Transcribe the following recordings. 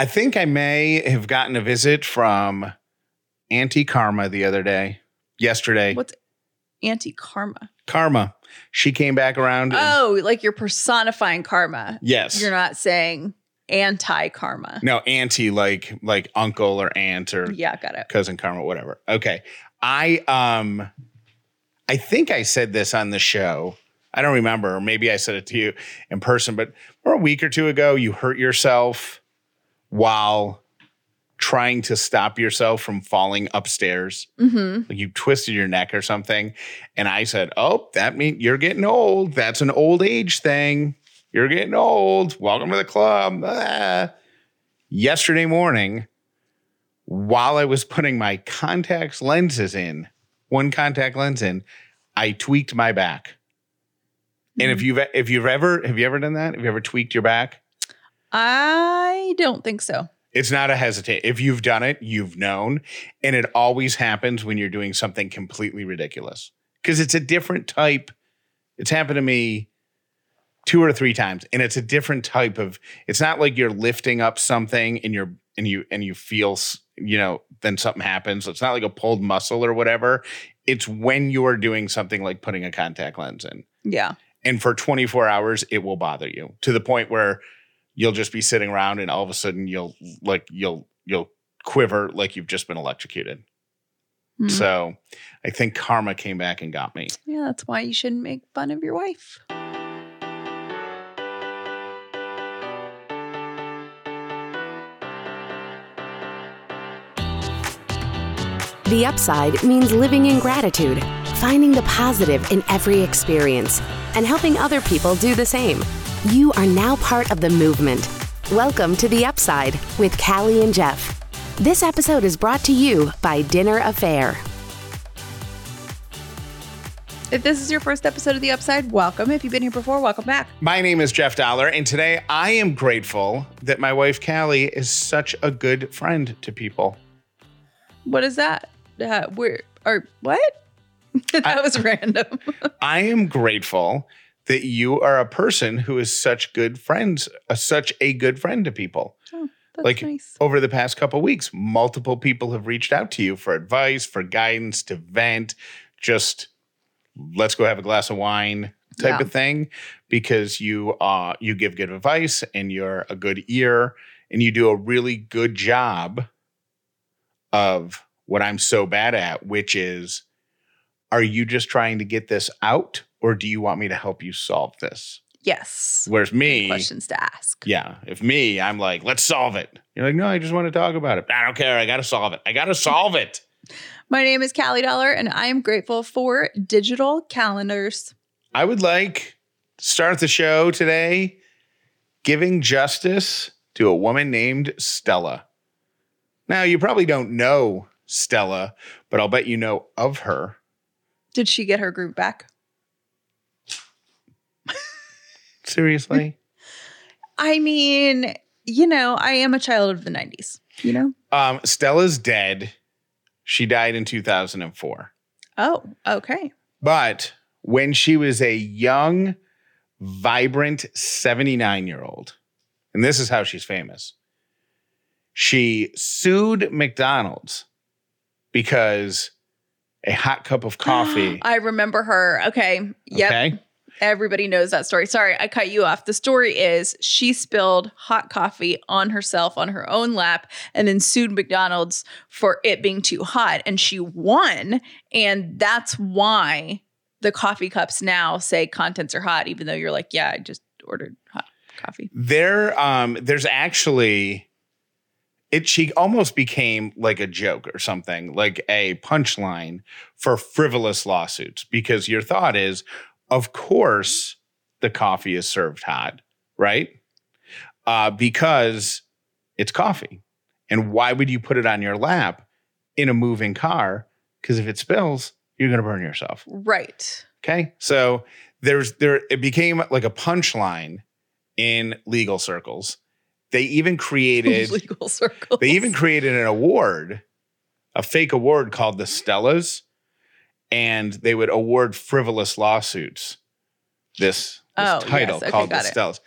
I think I may have gotten a visit from Auntie Karma the other day, yesterday. What's anti karma? Karma. She came back around. and- Oh, like you're personifying karma. yes. You're not saying anti karma. no, auntie like like uncle or aunt or Yeah, got it. cousin Karma, whatever. Okay. I um I think I said this on the show. I don't remember. Or maybe I said it to you in person, but a week or two ago, you hurt yourself while trying to stop yourself from falling upstairs. Mm-hmm. Like you twisted your neck or something. And I said, Oh, that means you're getting old. That's an old age thing. You're getting old. Welcome to the club. Ah. Yesterday morning, while I was putting my contacts lenses in, one contact lens in, I tweaked my back. And if you've if you've ever have you ever done that? Have you ever tweaked your back? I don't think so. It's not a hesitate. If you've done it, you've known. And it always happens when you're doing something completely ridiculous because it's a different type. It's happened to me two or three times and it's a different type of it's not like you're lifting up something and you're and you and you feel you know then something happens it's not like a pulled muscle or whatever it's when you're doing something like putting a contact lens in Yeah. and for 24 hours it will bother you to the point where you'll just be sitting around and all of a sudden you'll like you'll you'll quiver like you've just been electrocuted Mhm. so i think karma came back and got me yeah, that's why you shouldn't make fun of your wife. The upside means living in gratitude, finding the positive in every experience, and helping other people do the same. You are now part of the movement. Welcome to The Upside with Callie and Jeff. This episode is brought to you by Dinner A'Fare. If this is your first episode of The Upside, welcome. If you've been here before, welcome back. my name is jeff Dauler and today i am grateful that my wife callie is such a good friend to people What is that? Uh, where or what? that was random. i am grateful that you are a person who is such good friends uh, such a good friend to people That's like nice. over the past couple weeks multiple people have reached out to you for advice for guidance to vent just let's go have a glass of wine type Yeah. of thing because you uh you give good advice and you're a good ear and you do a really good job of what I'm so bad at which is are you just trying to get this out or do you want me to help you solve this Yes. whereas me Questions to ask. yeah. If me, I'm like, let's solve it. You're like, no, I just want to talk about it. I don't care. I got to solve it. I got to solve it. My name is Callie Dauler, and I am grateful for digital calendars. I would like to start the show today giving justice to a woman named Stella. Now, you probably don't know Stella, but I'll bet you know of her. Did she get her group back? Seriously? I mean, you know, I am a child of the 90s, you know? um, Stella's dead. She died in 2004. Oh, okay. But when she was a young, vibrant 79 year old, and this is how she's famous, she sued McDonald's because a hot cup of coffee. I remember her. Okay. Yep. Okay. Everybody knows that story. Sorry, I cut you off. The story is she spilled hot coffee on herself on her own lap and then sued McDonald's for it being too hot. And she won. And that's why the coffee cups now say contents are hot, even though you're like, yeah, I just ordered hot coffee. There, um, there's actually it she almost became like a joke or something, like a punchline for frivolous lawsuits, because your thought is, of course, the coffee is served hot, right? Uh, because it's coffee. And why would you put it on your lap in a moving car? Because if it spills, you're gonna burn yourself. Right. Okay. So there's there it became like a punchline in legal circles. They even created Legal circles. they even created an award, a fake award called the Stellas, and they would award frivolous lawsuits. This, this Oh, title yes. Okay, called the. Stellas.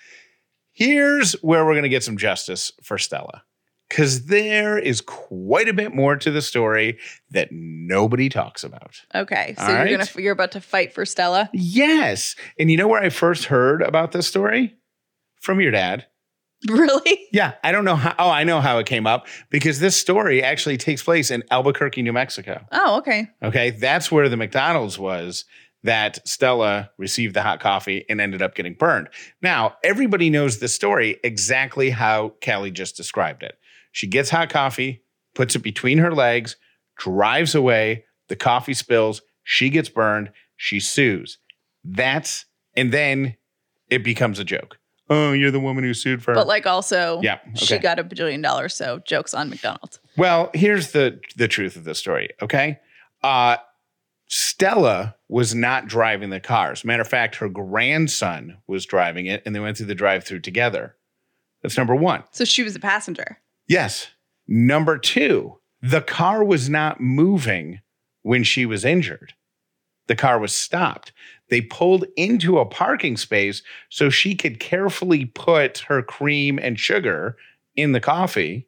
Here's where we're gonna get some justice for Stella. because there is quite a bit more to the story that nobody talks about. Okay, so All you're right. gonna you're about to fight for Stella. Yes. And you know where I first heard about this story? From your dad. Really? Yeah. I don't know how. Oh, I know how it came up because this story actually takes place in Albuquerque, New Mexico. Oh, okay. Okay. That's where the McDonald's was that Stella received the hot coffee and ended up getting burned. Now, everybody knows the story exactly how Callie just described it. She gets hot coffee, puts it between her legs, drives away, the coffee spills, she gets burned, she sues. That's, and then it becomes a joke. Oh, you're the woman who sued for But like also, Yeah, she got a bajillion dollars. So jokes on McDonald's. Well, here's the the truth of the story, okay? Uh Stella was not driving the car. As a matter of fact, her grandson was driving it and they went through the drive-through together. That's number 1. So she was a passenger. Yes. Number 2, the car was not moving when she was injured. The car was stopped. They pulled into a parking space so she could carefully put her cream and sugar in the coffee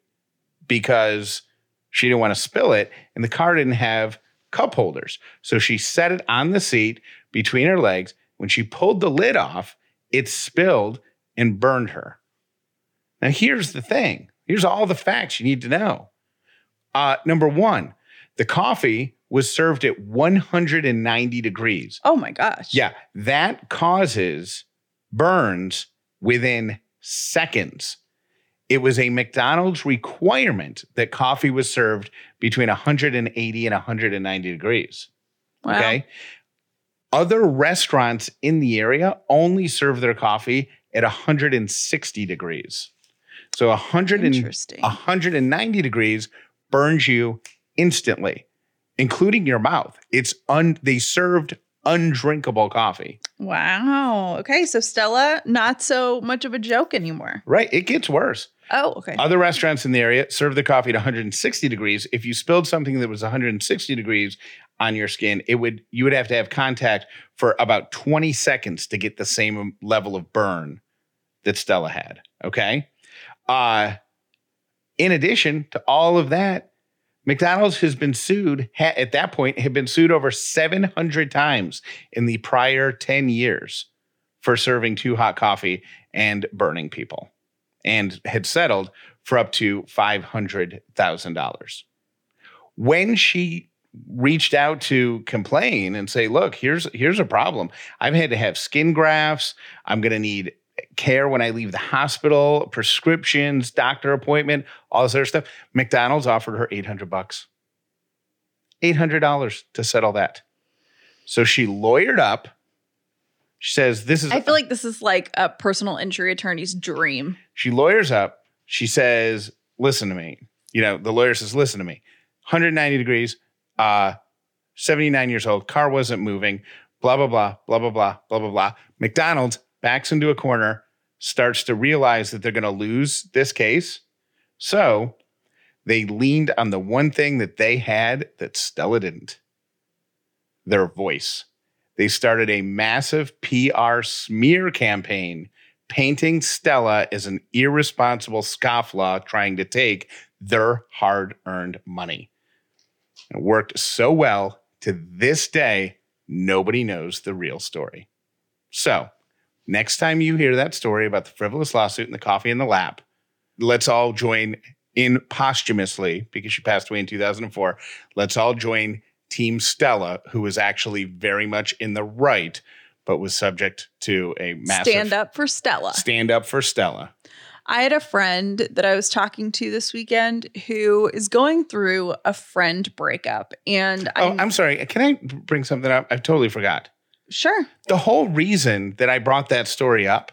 because she didn't want to spill it. And the car didn't have cup holders. So she set it on the seat between her legs. When she pulled the lid off, it spilled and burned her. Now, here's the thing here's all the facts you need to know. Uh, number one, the coffee was served at 190 degrees. Oh my gosh. Yeah, that causes burns within seconds. It was a McDonald's requirement that coffee was served between 180 and 190 degrees. Wow. Okay. Other restaurants in the area only serve their coffee at 160 degrees. So 100 and, 190 degrees burns you instantly, including your mouth. It's un they served undrinkable coffee. Wow. Okay. So Stella, not so much of a joke anymore. Right. It gets worse. Oh, okay. Other restaurants in the area serve the coffee at 160 degrees. If you spilled something that was 160 degrees on your skin, it would you would have to have contact for about 20 seconds to get the same level of burn that Stella had. Okay. Uh in addition to all of that, McDonald's has been sued ha- at that point had been sued over 700 times in the prior 10 years for serving too hot coffee and burning people and had settled for up to $500,000. When she reached out to complain and say, "Look, here's here's a problem. I've had to have skin grafts. I'm going to need care when I leave the hospital, prescriptions, doctor appointment, all this other stuff." McDonald's offered her 800 bucks. $800 to settle that. So she lawyered up. She says, "This is I feel like this is like a personal injury attorney's dream. she lawyers up. She says, "Listen to me." You know, the lawyer says, "Listen to me." 190 degrees. Uh, 79 years old. Car wasn't moving. Blah blah blah blah blah blah blah blah blah. McDonald's backs into a corner, starts to realize that they're going to lose this case, so they leaned on the one thing that they had that Stella didn't. Their voice. They started a massive PR smear campaign painting Stella as an irresponsible scofflaw trying to take their hard earned money. It worked so well to this day, nobody knows the real story. So, next time you hear that story about the frivolous lawsuit and the coffee in the lap, let's all join in posthumously because she passed away in 2004. Let's all join Team Stella, who was actually very much in the right, but was subject to a massive Stand up for Stella. stand up for Stella. I had a friend that I was talking to this weekend who is going through a friend breakup. And Oh, I'm, I'm sorry. Can I bring something up? I totally forgot. Sure. The whole reason that I brought that story up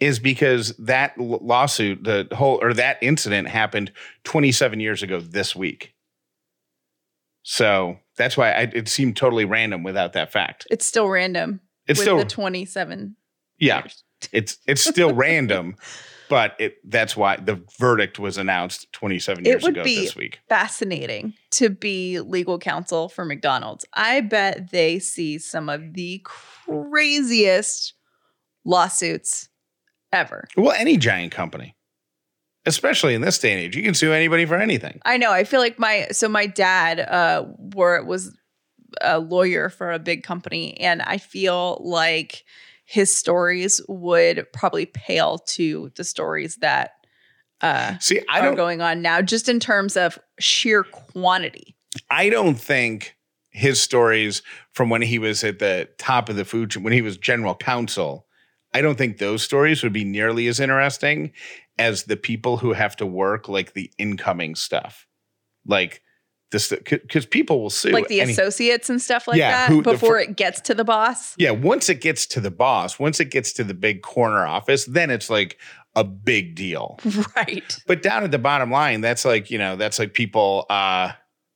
is because that lawsuit, the whole or that incident happened 27 years ago this week. So that's why I, it seemed totally random without that fact. It's still random. It's with still the 27 yeah, years. it's it's still random, but it that's why the verdict was announced 27 years ago this week. Fascinating to be legal counsel for McDonald's. I bet they see some of the craziest lawsuits ever. Well, any giant company. especially in this day and age. You can sue anybody for anything. I know. I feel like my so my dad uh were was a lawyer for a big company and I feel like his stories would probably pale to the stories that uh See, I are don't going on now just in terms of sheer quantity. I don't think his stories from when he was at the top of the food chain, when he was general counsel, I don't think those stories would be nearly as interesting as the people who have to work like the incoming stuff. Like this because people will sue like the any- associates and stuff like Yeah, that who- before it gets to the boss. Yeah, once it gets to the boss, once it gets to the big corner office, then it's like a big deal. Right. But down at the bottom line, that's like, you know, that's like people uh,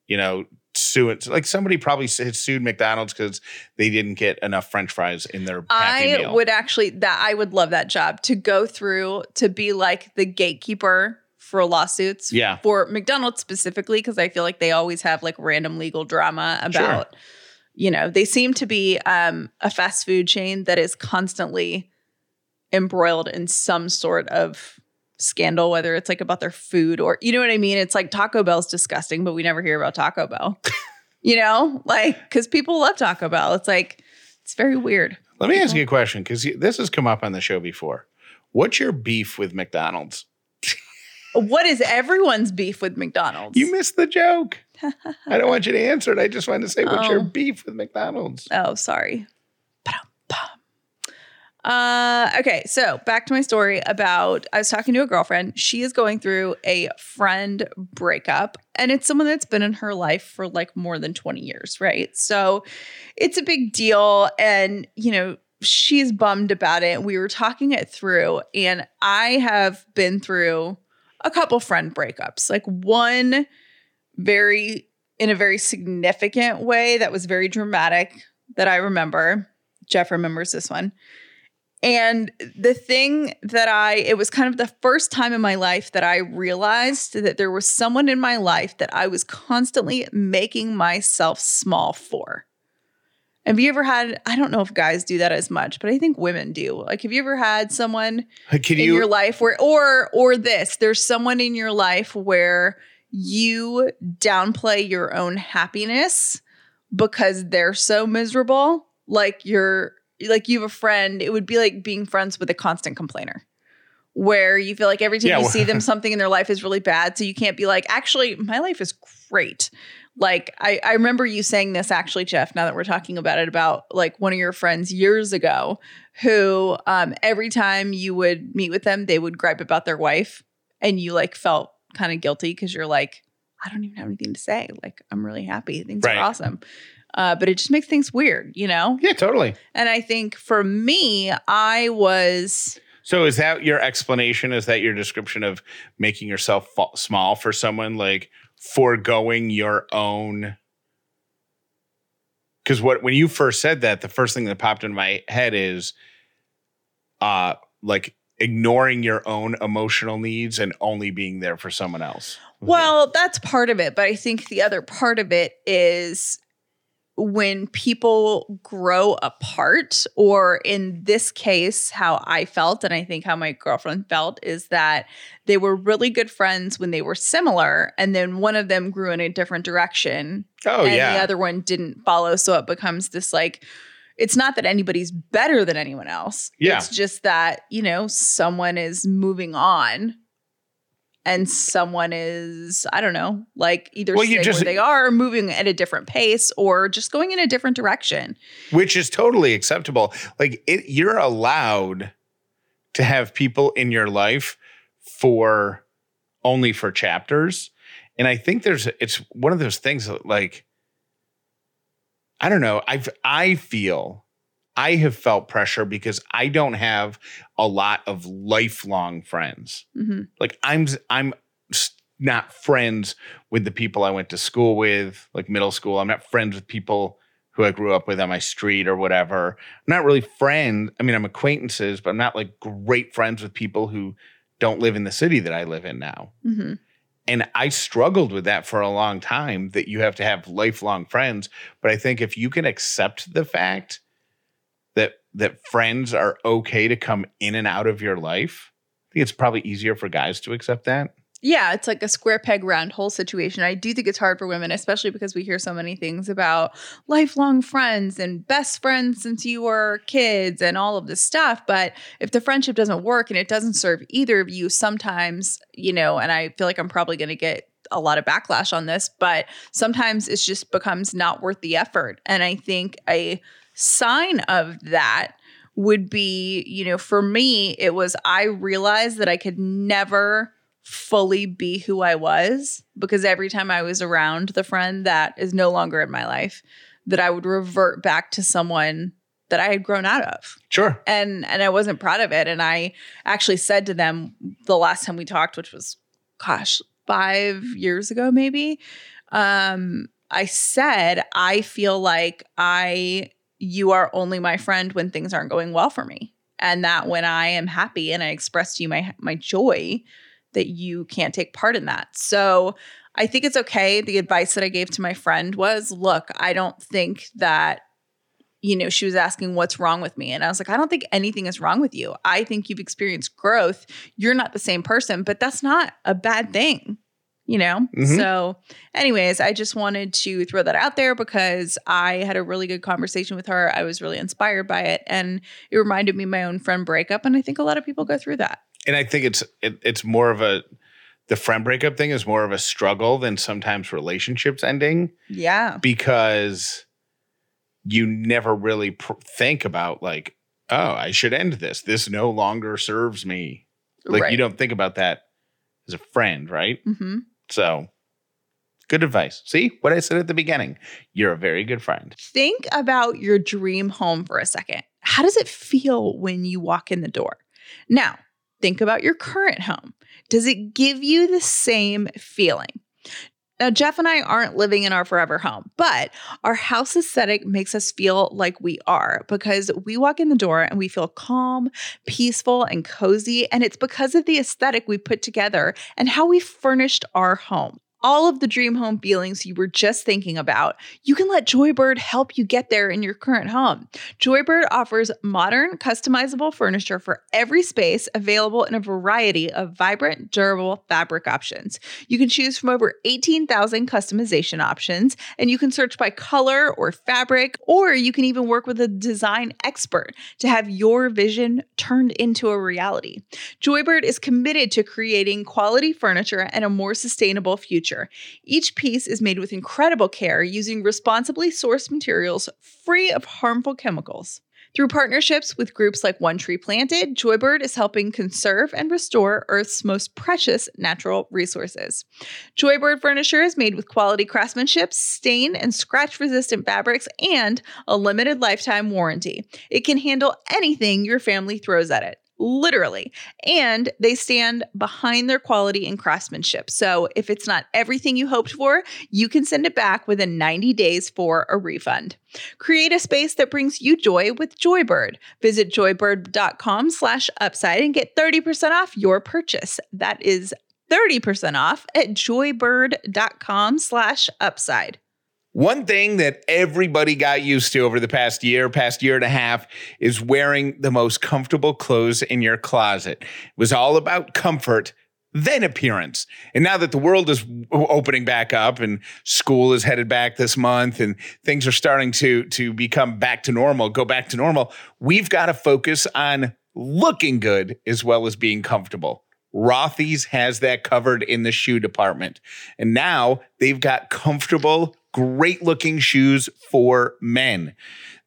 you know, suing like somebody probably sued McDonald's because they didn't get enough French fries in their I meal. would actually that I would love that job to go through to be like the gatekeeper for lawsuits. Yeah. For McDonald's specifically, because I feel like they always have like random legal drama about, you know, they seem to be um, a fast food chain that is constantly embroiled in some sort of scandal, whether it's like about their food or you know what I mean? It's like Taco Bell's disgusting, but we never hear about Taco Bell. you know, like because people love Taco Bell. It's like it's very weird. Let me ask you a question because this has come up on the show before. What's your beef with McDonald's? What is everyone's beef with McDonald's? You missed the joke. I don't want you to answer it. I just wanted to say, what's your Oh. beef with McDonald's? oh, sorry. Uh, okay, so back to my story about I was talking to a girlfriend. She is going through a friend breakup, and it's someone that's been in her life for like more than 20 years, right? So it's a big deal. And, you know, she's bummed about it. We were talking it through, and I have been through a couple friend breakups. Like one very in a very significant way that was very dramatic that I remember. Jeff remembers this one. And the thing that I, it was kind of the first time in my life that I realized that there was someone in my life that I was constantly making myself small for. Have you ever had, I don't know if guys do that as much, but I think women do. Like, have you ever had someone Can in you? your life where or or this there's someone in your life where you downplay your own happiness because they're so miserable like you're like you have a friend it would be like being friends with a constant complainer where you feel like every time Yeah, you well- see them something in their life is really bad so you can't be like actually my life is great like I, I remember you saying this actually jeff now that we're talking about it about like one of your friends years ago who um, every time you would meet with them they would gripe about their wife and you like felt kind of guilty because you're like i don't even have anything to say like i'm really happy things Right. are awesome uh, but it just makes things weird you know yeah, totally. and i think for me i was So is that your explanation? Is that your description of making yourself small for someone, like foregoing your own? Because what when you first said that, the first thing that popped into my head is, uh, like ignoring your own emotional needs and only being there for someone else. Well, that's part of it, but I think the other part of it is when people grow apart, or in this case, how I felt, and I think how my girlfriend felt, is that they were really good friends when they were similar, and then one of them grew in a different direction, oh and yeah, the other one didn't follow. So it becomes this like, it's not that anybody's better than anyone else. Yeah. It's just that, you know, someone is moving on and someone is, I don't know, like either Well, staying just- where they are, moving at a different pace, or just going in a different direction. which is totally acceptable. Like it, you're allowed to have people in your life for only for chapters, and I think there's it's one of those things that like I don't know. I've I feel I have felt pressure because I don't have a lot of lifelong friends Mhm. like I'm I'm not friends with the people I went to school with, like middle school. I'm not friends with people who I grew up with on my street or whatever. I'm not really friends. I mean, I'm acquaintances, but I'm not like great friends with people who don't live in the city that I live in now. Mhm. And I struggled with that for a long time that you have to have lifelong friends. But I think if you can accept the fact that friends are okay to come in and out of your life, I think it's probably easier for guys to accept that. Yeah, it's like a square peg round hole situation. I do think it's hard for women, especially because we hear so many things about lifelong friends and best friends since you were kids and all of this stuff. But if the friendship doesn't work and it doesn't serve either of you, sometimes, you know, and I feel like I'm probably going to get a lot of backlash on this, but sometimes it just becomes not worth the effort. And I think a sign of that would be, you know, for me, it was I realized that I could never fully be who I was because every time I was around the friend that is no longer in my life, that I would revert back to someone that I had grown out of. Sure. And and I wasn't proud of it. And I actually said to them the last time we talked, which was gosh, five years ago, maybe. Um, I said, I feel like I you are only my friend when things aren't going well for me. And that when I am happy and I express to you my my joy, that you can't take part in that. So I think it's okay. The advice that I gave to my friend was look, I don't think that, you know, she was asking what's wrong with me. And I was like, I don't think anything is wrong with you. I think you've experienced growth. You're not the same person, but that's not a bad thing, you know? Mhm. So, anyways, I just wanted to throw that out there because I had a really good conversation with her. I was really inspired by it. And it reminded me of my own friend breakup. And I think a lot of people go through that. And I think it's it, it's more of a the friend breakup thing is more of a struggle than sometimes relationships ending Yeah. because you never really pr- think about like, oh, I should end this. This no longer serves me. Like right. you don't think about that as a friend, right? hmm So, good advice. See what I said at the beginning. You're a very good friend. Think about your dream home for a second. How does it feel when you walk in the door? Now, think about your current home. Does it give you the same feeling? Now, Jeff and I aren't living in our forever home, but our house aesthetic makes us feel like we are because we walk in the door and we feel calm, peaceful, and cozy. And it's because of the aesthetic we put together and how we furnished our home. All of the dream home feelings you were just thinking about, you can let Joybird help you get there in your current home. Joybird offers modern, customizable furniture for every space available in a variety of vibrant, durable fabric options. You can choose from over 18,000 customization options, and you can search by color or fabric, or you can even work with a design expert to have your vision turned into a reality. Joybird is committed to creating quality furniture and a more sustainable future. Each piece is made with incredible care using responsibly sourced materials free of harmful chemicals. Through partnerships with groups like One Tree Planted, Joybird is helping conserve and restore Earth's most precious natural resources. Joybird furniture is made with quality craftsmanship, stain and scratch resistant fabrics, and a limited lifetime warranty. It can handle anything your family throws at it. Literally. And they stand behind their quality and craftsmanship. So if it's not everything you hoped for, you can send it back within 90 days for a refund. Create a space that brings you joy with Joybird. Visit joybird.com slash upside and get 30% off your purchase. That is 30% off at joybird.com slash upside. One thing that everybody got used to over the past year, past year and a half, is wearing the most comfortable clothes in your closet. It was all about comfort, then appearance. And now that the world is opening back up and school is headed back this month and things are starting to, to become back to normal, go back to normal, we've got to focus on looking good as well as being comfortable. Rothy's has that covered in the shoe department. And now they've got comfortable, great looking shoes for men.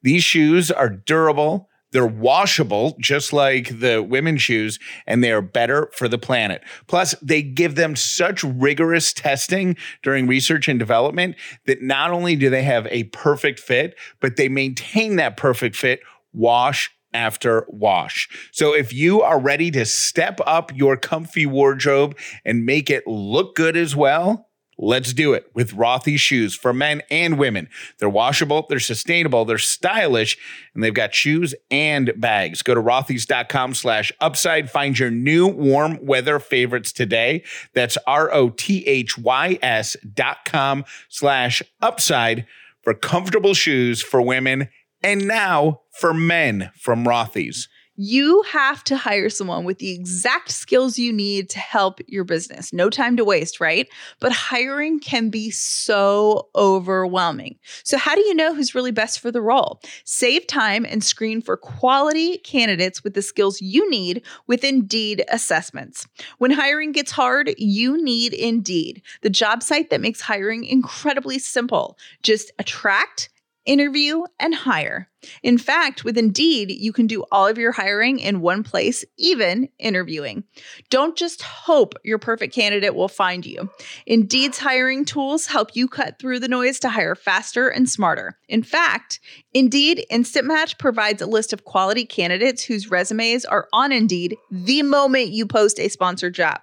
These shoes are durable. They're washable, just like the women's shoes, and they are better for the planet. Plus, they give them such rigorous testing during research and development that not only do they have a perfect fit, but they maintain that perfect fit wash after wash. So if you are ready to step up your comfy wardrobe and make it look good as well, Let's do it with Rothy shoes for men and women. They're washable, they're sustainable, they're stylish, and they've got shoes and bags. Go to rothys.com slash upside. Find your new warm weather favorites today. That's R-O-T-H-Y-S dot com slash upside for comfortable shoes for women and now for men from Rothy's. You have to hire someone with the exact skills you need to help your business. No time to waste, right? But hiring can be so overwhelming. So, how do you know who's really best for the role? Save time and screen for quality candidates with the skills you need with Indeed assessments. When hiring gets hard, you need Indeed, the job site that makes hiring incredibly simple. Just attract, interview, and hire. In fact, with Indeed, you can do all of your hiring in one place, even interviewing. Don't just hope your perfect candidate will find you. Indeed's hiring tools help you cut through the noise to hire faster and smarter. In fact, Indeed Instant Match provides a list of quality candidates whose resumes are on Indeed the moment you post a sponsored job.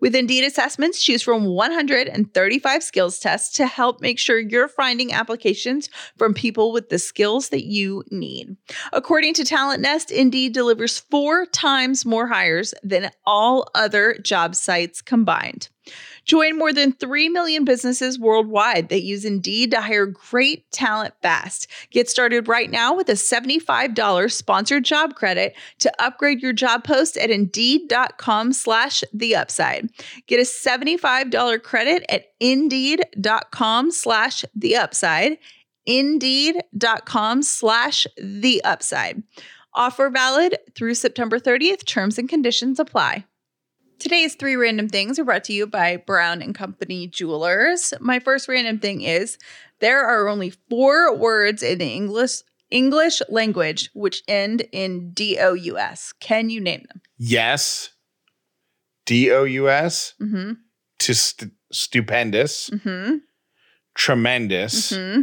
With Indeed assessments, choose from 135 skills tests to help make sure you're finding applications from people with the skills that you need. According to Talent Nest, Indeed delivers four times more hires than all other job sites combined. Join more than 3 million businesses worldwide that use Indeed to hire great talent fast. Get started right now with a $75 sponsored job credit to upgrade your job post at Indeed.com slash The Upside. Get a $75 credit at Indeed.com slash The Upside indeed.com slash the upside. Offer valid through September 30th. Terms and conditions apply. Today's three random things are brought to you by Brown and Company Jewelers. My first random thing is there are only four words in the English English language which end in D O U S. Can you name them? Yes. D O U S. Mm-hmm. To st- stupendous. Mm-hmm. Tremendous. Mm-hmm.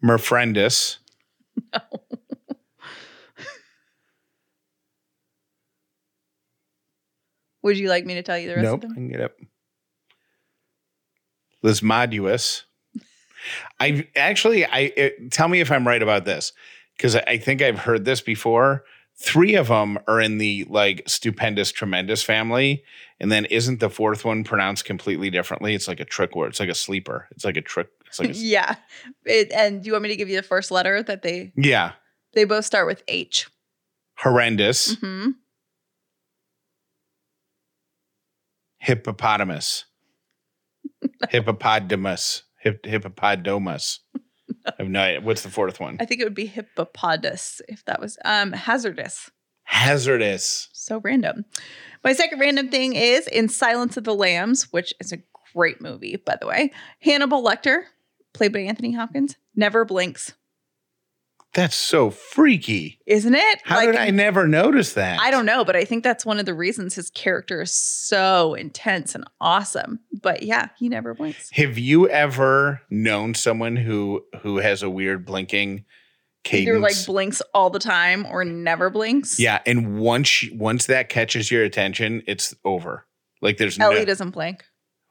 Merfriendous. Would you like me to tell you the rest Nope. of I can get up. Lismodius. I actually, I it, tell me if I'm right about this because I, I think I've heard this before. Three of them are in the like stupendous, tremendous family, and then isn't the fourth one pronounced completely differently? It's like a trick word. It's like a sleeper. It's like a trick. It's like a, yeah. It, and do you want me to give you the first letter that they yeah, they both start with H? horrendous, Mm-hmm. hippopotamus, hippopotamus, hip, hippopotamus. I have no idea. What's the fourth one? I think it would be hippopodus if that was um hazardous. Hazardous. So random. My second random thing is in Silence of the Lambs, which is a great movie, by the way. Hannibal Lecter, played by Anthony Hopkins, never blinks, That's so freaky. isn't it? How did I never notice that? I don't know, but I think that's one of the reasons his character is so intense and awesome. But yeah, he never blinks. Have you ever known someone who who has a weird blinking cadence? Either like blinks all the time or never blinks. yeah, and once once that catches your attention, it's over. Like there's Ellie no doesn't blink.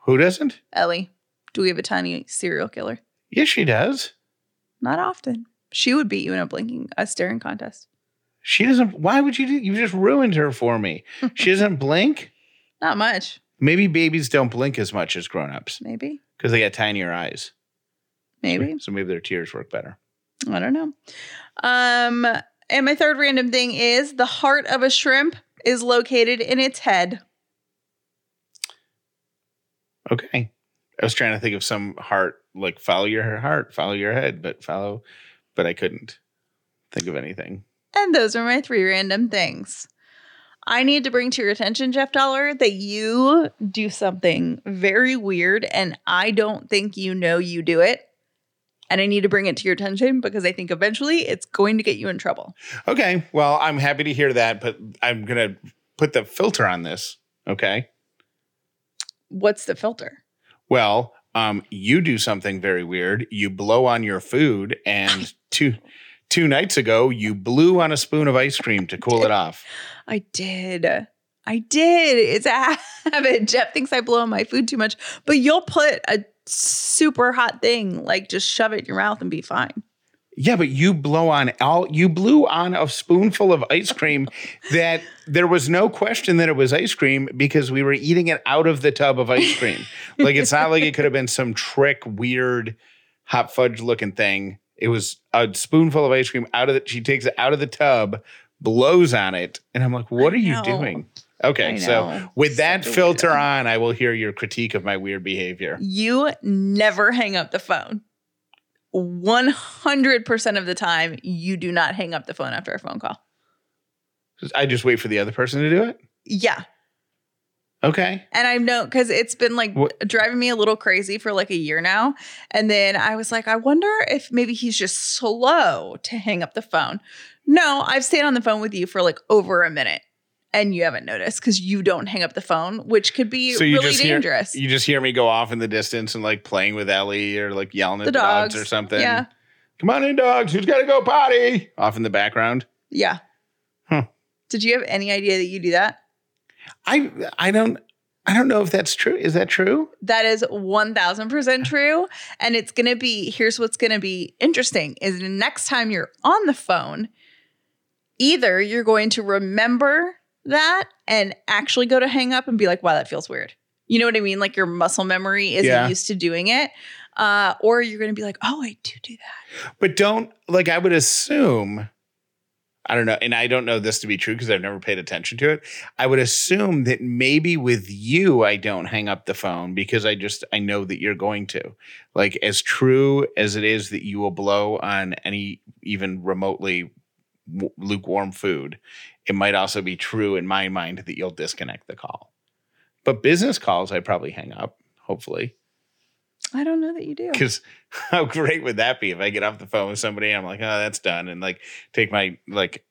who doesn't. Ellie, do we have a tiny serial killer? Yes, she does. Not often. She would beat you in a blinking, a staring contest. She doesn't. Why would you do? You just ruined her for me. She doesn't blink. Not much, Maybe babies don't blink as much as grown-ups maybe. because they got tinier eyes. Maybe. So maybe their tears work better. I don't know. Um, and my third random thing is the heart of a shrimp is located in its head. Okay. I was trying to think of some heart, like follow your heart, follow your head, but follow, but I couldn't think of anything. And those are my three random things. I need to bring to your attention, Jeff Dauler, that you do something very weird, and I don't think you know you do it. And I need to bring it to your attention because I think eventually it's going to get you in trouble. Okay. Well, I'm happy to hear that, but I'm going to put the filter on this. Okay. What's the filter? Well, um, you do something very weird. You blow on your food, and two two nights ago, you blew on a spoon of ice cream to cool it off. I did. I did. It's a habit. Jeff thinks I blow on my food too much, but you'll put a super hot thing, like just shove it in your mouth and be fine. Yeah, but you blow on all you blew on a spoonful of ice cream that there was no question that it was ice cream because we were eating it out of the tub of ice cream. like it's not like it could have been some trick, weird hot fudge looking thing. It was a spoonful of ice cream out of the. She takes it out of the tub, blows on it, and I'm like, "What I are you doing?" Okay, so know. with that filter weirdo. on, I will hear your critique of my weird behavior. You never hang up the phone. 100% of the time, you do not hang up the phone after a phone call. I just wait for the other person to do it. Yeah. Okay. And I know because it's been like What- driving me a little crazy for like a year now. And then I was like, I wonder if maybe he's just slow to hang up the phone. No, I've stayed on the phone with you for like over a minute and you haven't noticed because you don't hang up the phone, which could be So you really just hear- dangerous. You just hear me go off in the distance and like playing with Ellie or like yelling at the the, dogs. dogs or something. Yeah. Come on in, dogs. Who's got to go potty? Off in the background. Yeah. Huh. Did you have any idea that you do that? I I don't I don't know if that's true. Is that true? That is 1000% true. And it's going to be here's what's going to be interesting is the next time you're on the phone, either you're going to remember that and actually go to hang up and be like, wow, that feels weird. You know what I mean? Like your muscle memory isn't Yeah. used to doing it. Uh, or you're going to be like, oh, I do do that. But don't like I would assume I don't know, and I don't know this to be true because I've never paid attention to it. I would assume that maybe with you I don't hang up the phone because I just I know that you're going to. Like as true as it is that you will blow on any even remotely lukewarm food, it might also be true in my mind that you'll disconnect the call. But business calls I probably hang up, hopefully. I don't know that you do. Because how great would that be if I get off the phone with somebody and I'm like, oh, that's done, and like take my like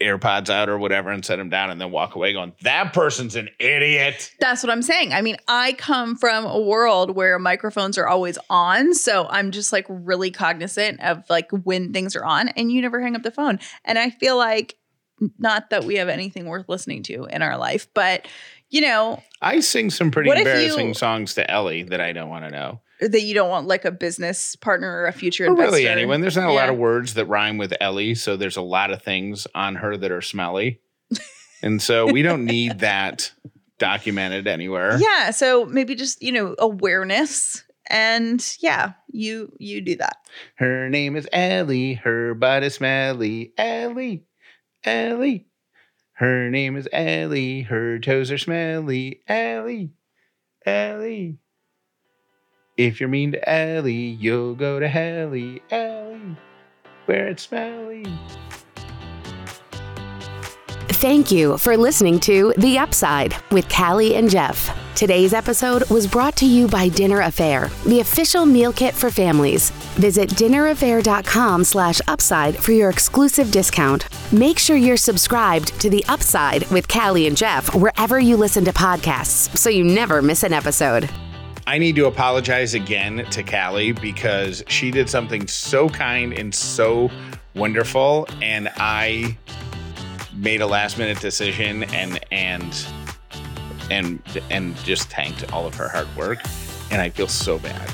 AirPods out or whatever and set them down and then walk away going, that person's an idiot. That's what I'm saying. I mean, I come from a world where microphones are always on. So I'm just like really cognizant of like when things are on and you never hang up the phone. And I feel like not that we have anything worth listening to in our life, but you know, I sing some pretty if you- embarrassing songs to Ellie that I don't want to know. that you don't want like a business partner or a future Or investor. really anyone. There's not a lot of words that rhyme with Ellie, so there's a lot of things on her that are smelly. and so we don't need that documented anywhere. Yeah. So maybe just, you know, awareness. And yeah, you you do that. Her name is Ellie. Her butt is smelly. Ellie. Ellie. Her name is Ellie. Her toes are smelly. Ellie. Ellie. If you're mean to Ellie, you'll go to Helly. Ellie. Where it's smelly. Thank you for listening to The Upside with Callie and Jeff. Today's episode was brought to you by Dinner A'Fare, the official meal kit for families. Visit dinnerafare.com slash upside for your exclusive discount. Make sure you're subscribed to The Upside with Callie and Jeff wherever you listen to podcasts so you never miss an episode. I need to apologize again to Callie because she did something so kind and so wonderful, and I made a last minute decision and and and and just tanked all of her hard work, and I feel so bad.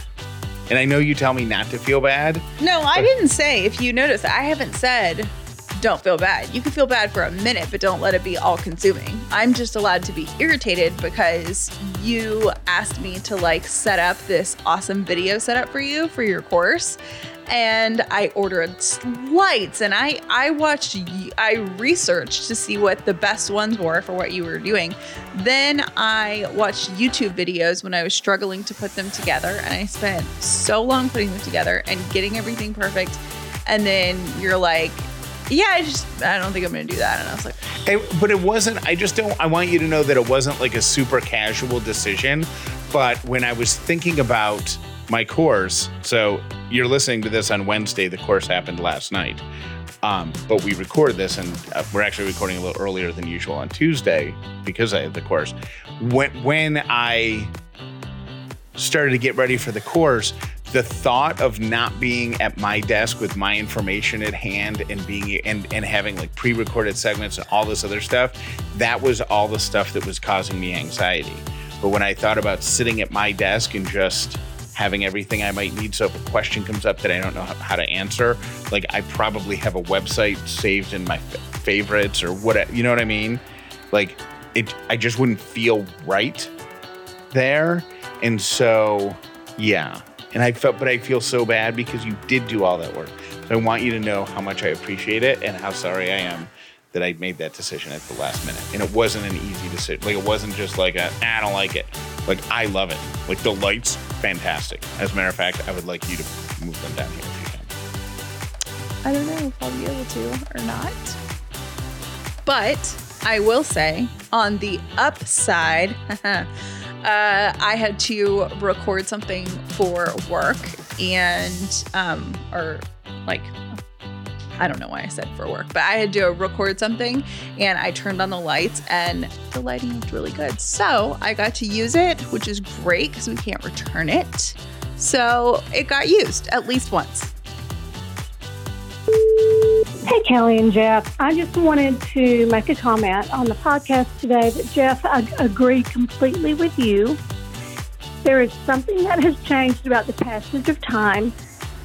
And I know you tell me not to feel bad. No, I didn't say. If you notice, I haven't said don't feel bad. You can feel bad for a minute, but don't let it be all consuming. I'm just allowed to be irritated because you asked me to like set up this awesome video setup for you for your course. And I ordered lights and I I watched I researched to see what the best ones were for what you were doing. Then I watched YouTube videos when I was struggling to put them together and I spent so long putting them together and getting everything perfect. And then you're like, yeah, I just I don't think I'm gonna do that. And I was like, It- but it wasn't. I just don't. I want you to know that it wasn't like a super casual decision. But when I was thinking about my course, so you're listening to this on Wednesday. The course happened last night, um, but we record this, and uh, we're actually recording a little earlier than usual on Tuesday because I had the course. When when I started to get ready for the course, the thought of not being at my desk with my information at hand and being and and having like pre-recorded segments and all this other stuff, that was all the stuff that was causing me anxiety. But when I thought about sitting at my desk and just having everything I might need, so if a question comes up that I don't know how, to answer, like I probably have a website saved in my favorites or whatever. You know what I mean? Like it, I just wouldn't feel right there. And so, yeah. And I felt, but I feel so bad because you did do all that work. So I want you to know how much I appreciate it and how sorry I am that I made that decision at the last minute. And it wasn't an easy decision. Like it wasn't just like a, I don't like it. Like I love it. Like the lights, fantastic. As a matter of fact, I would like you to move them down here if you can. I don't know if I'll be able to or not. But I will say on the upside, uh, I had to record something for work and, um, or like I don't know why I said for work, but I had to record something and I turned on the lights and the lighting looked really good. So I got to use it, which is great because we can't return it. So it got used at least once. Hey, Callie and Jeff. I just wanted to make a comment on the podcast today that Jeff, I agree completely with you. There is something that has changed about the passage of time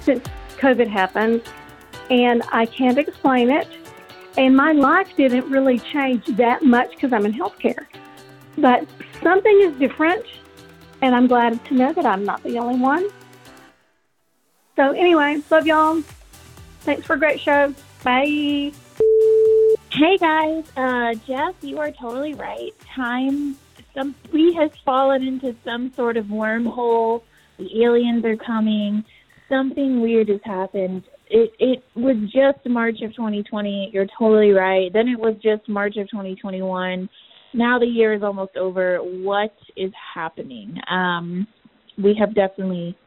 since COVID happened and I can't explain it. And my life didn't really change that much because I'm in healthcare. But something is different, and I'm glad to know that I'm not the only one. So, anyway, love y'all. Thanks for a great show. Bye. Hey guys, uh, Jeff, you are totally right. Time, some we has fallen into some sort of wormhole. The aliens are coming. Something weird has happened, it it was just March of 2020. You're totally right. Then it was just March of 2021. Now the year is almost over. What is happening? Um, we have definitely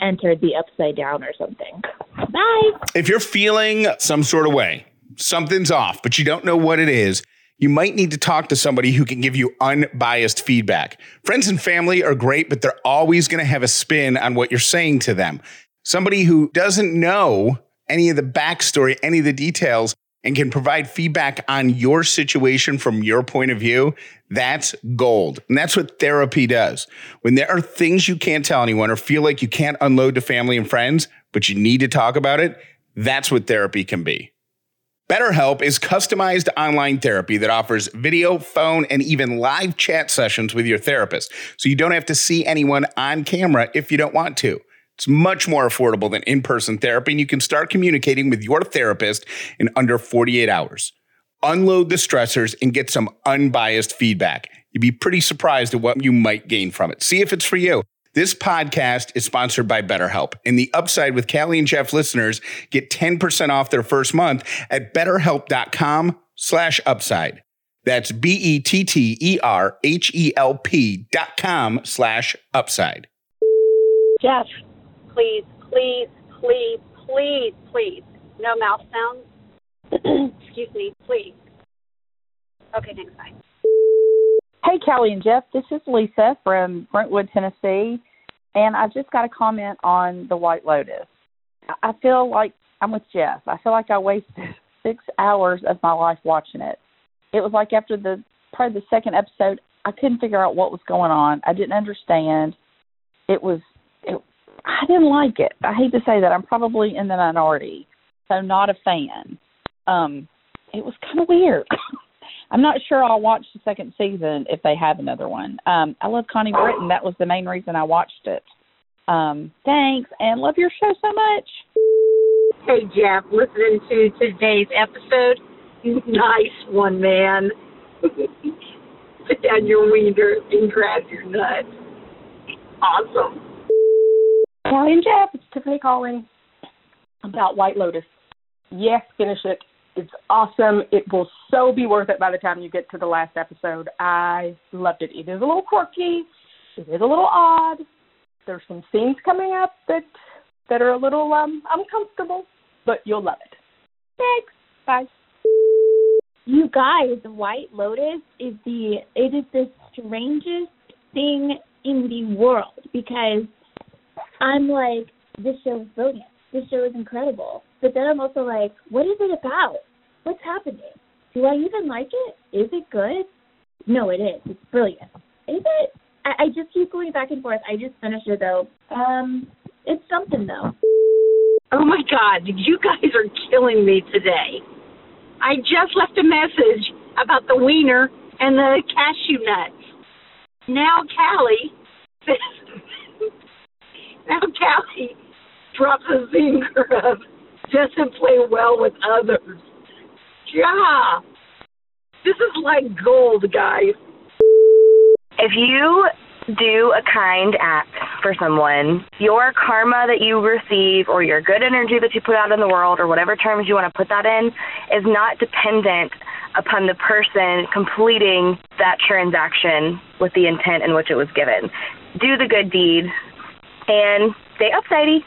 entered the upside down or something. Bye. If you're feeling some sort of way, something's off, but you don't know what it is, you might need to talk to somebody who can give you unbiased feedback. Friends and family are great, but they're always going to have a spin on what you're saying to them somebody who doesn't know any of the backstory, any of the details, and can provide feedback on your situation from your point of view, that's gold. And that's what therapy does. When there are things you can't tell anyone or feel like you can't unload to family and friends, but you need to talk about it, that's what therapy can be. BetterHelp is customized online therapy that offers video, phone, and even live chat sessions with your therapist. So you don't have to see anyone on camera if you don't want to. It's much more affordable than in person therapy, and you can start communicating with your therapist in under 48 hours. Unload the stressors and get some unbiased feedback. You'd be pretty surprised at what you might gain from it. See if it's for you. This podcast is sponsored by BetterHelp, and the upside with Callie and Jeff listeners get 10% off their first month at betterhelp.com slash upside. That's B-E-T-T-E-R-H-E-L-P dot com slash upside. Jeff, please, please, please, please, please. No mouth sounds. Excuse me, please. Okay, thanks. Bye. Hey, Callie and Jeff. This is Lisa from Brentwood, Tennessee, and I just got a comment on the White Lotus. I feel like I'm with Jeff. I feel like I wasted six hours of my life watching it. It was like after the probably the second episode, I couldn't figure out what was going on. I didn't understand. It was I didn't like it. I hate to say that. I'm probably in the minority, so not a fan. Um, it was kind of weird. I'm not sure I'll watch the second season if they have another one. Um, I love Connie Britton. That was the main reason I watched it. Um, thanks, and love your show so much. Hey, Jeff, listening to today's episode. Nice one, man. Put down your wiener and grab your nut. Awesome. And Jeff, it's Tiffany calling about White Lotus. Yes, finish it. It's awesome. It will so be worth it by the time you get to the last episode. I loved it. It is a little quirky. It is a little odd. There's some scenes coming up that that are a little um uncomfortable, but you'll love it. Thanks. Bye. You guys, White Lotus is the it is the strangest thing in the world because I'm like, this show is brilliant. This show is incredible. But then I'm also like, what is it about? What's happening? Do I even like it? Is it good? No, it is. It's brilliant. Is it? I, I just keep going back and forth. I just finished it though. Um, it's something though. Oh my God, you guys are killing me today. I just left a message about the wiener and the cashew nuts. Now Callie Now Kathy drops a zinger of doesn't play well with others. Yeah. This is like gold, guys. If you do a kind act for someone, your karma that you receive or your good energy that you put out in the world or whatever terms you want to put that in is not dependent upon the person completing that transaction with the intent in which it was given. Do the good deed and stay up, Sadie.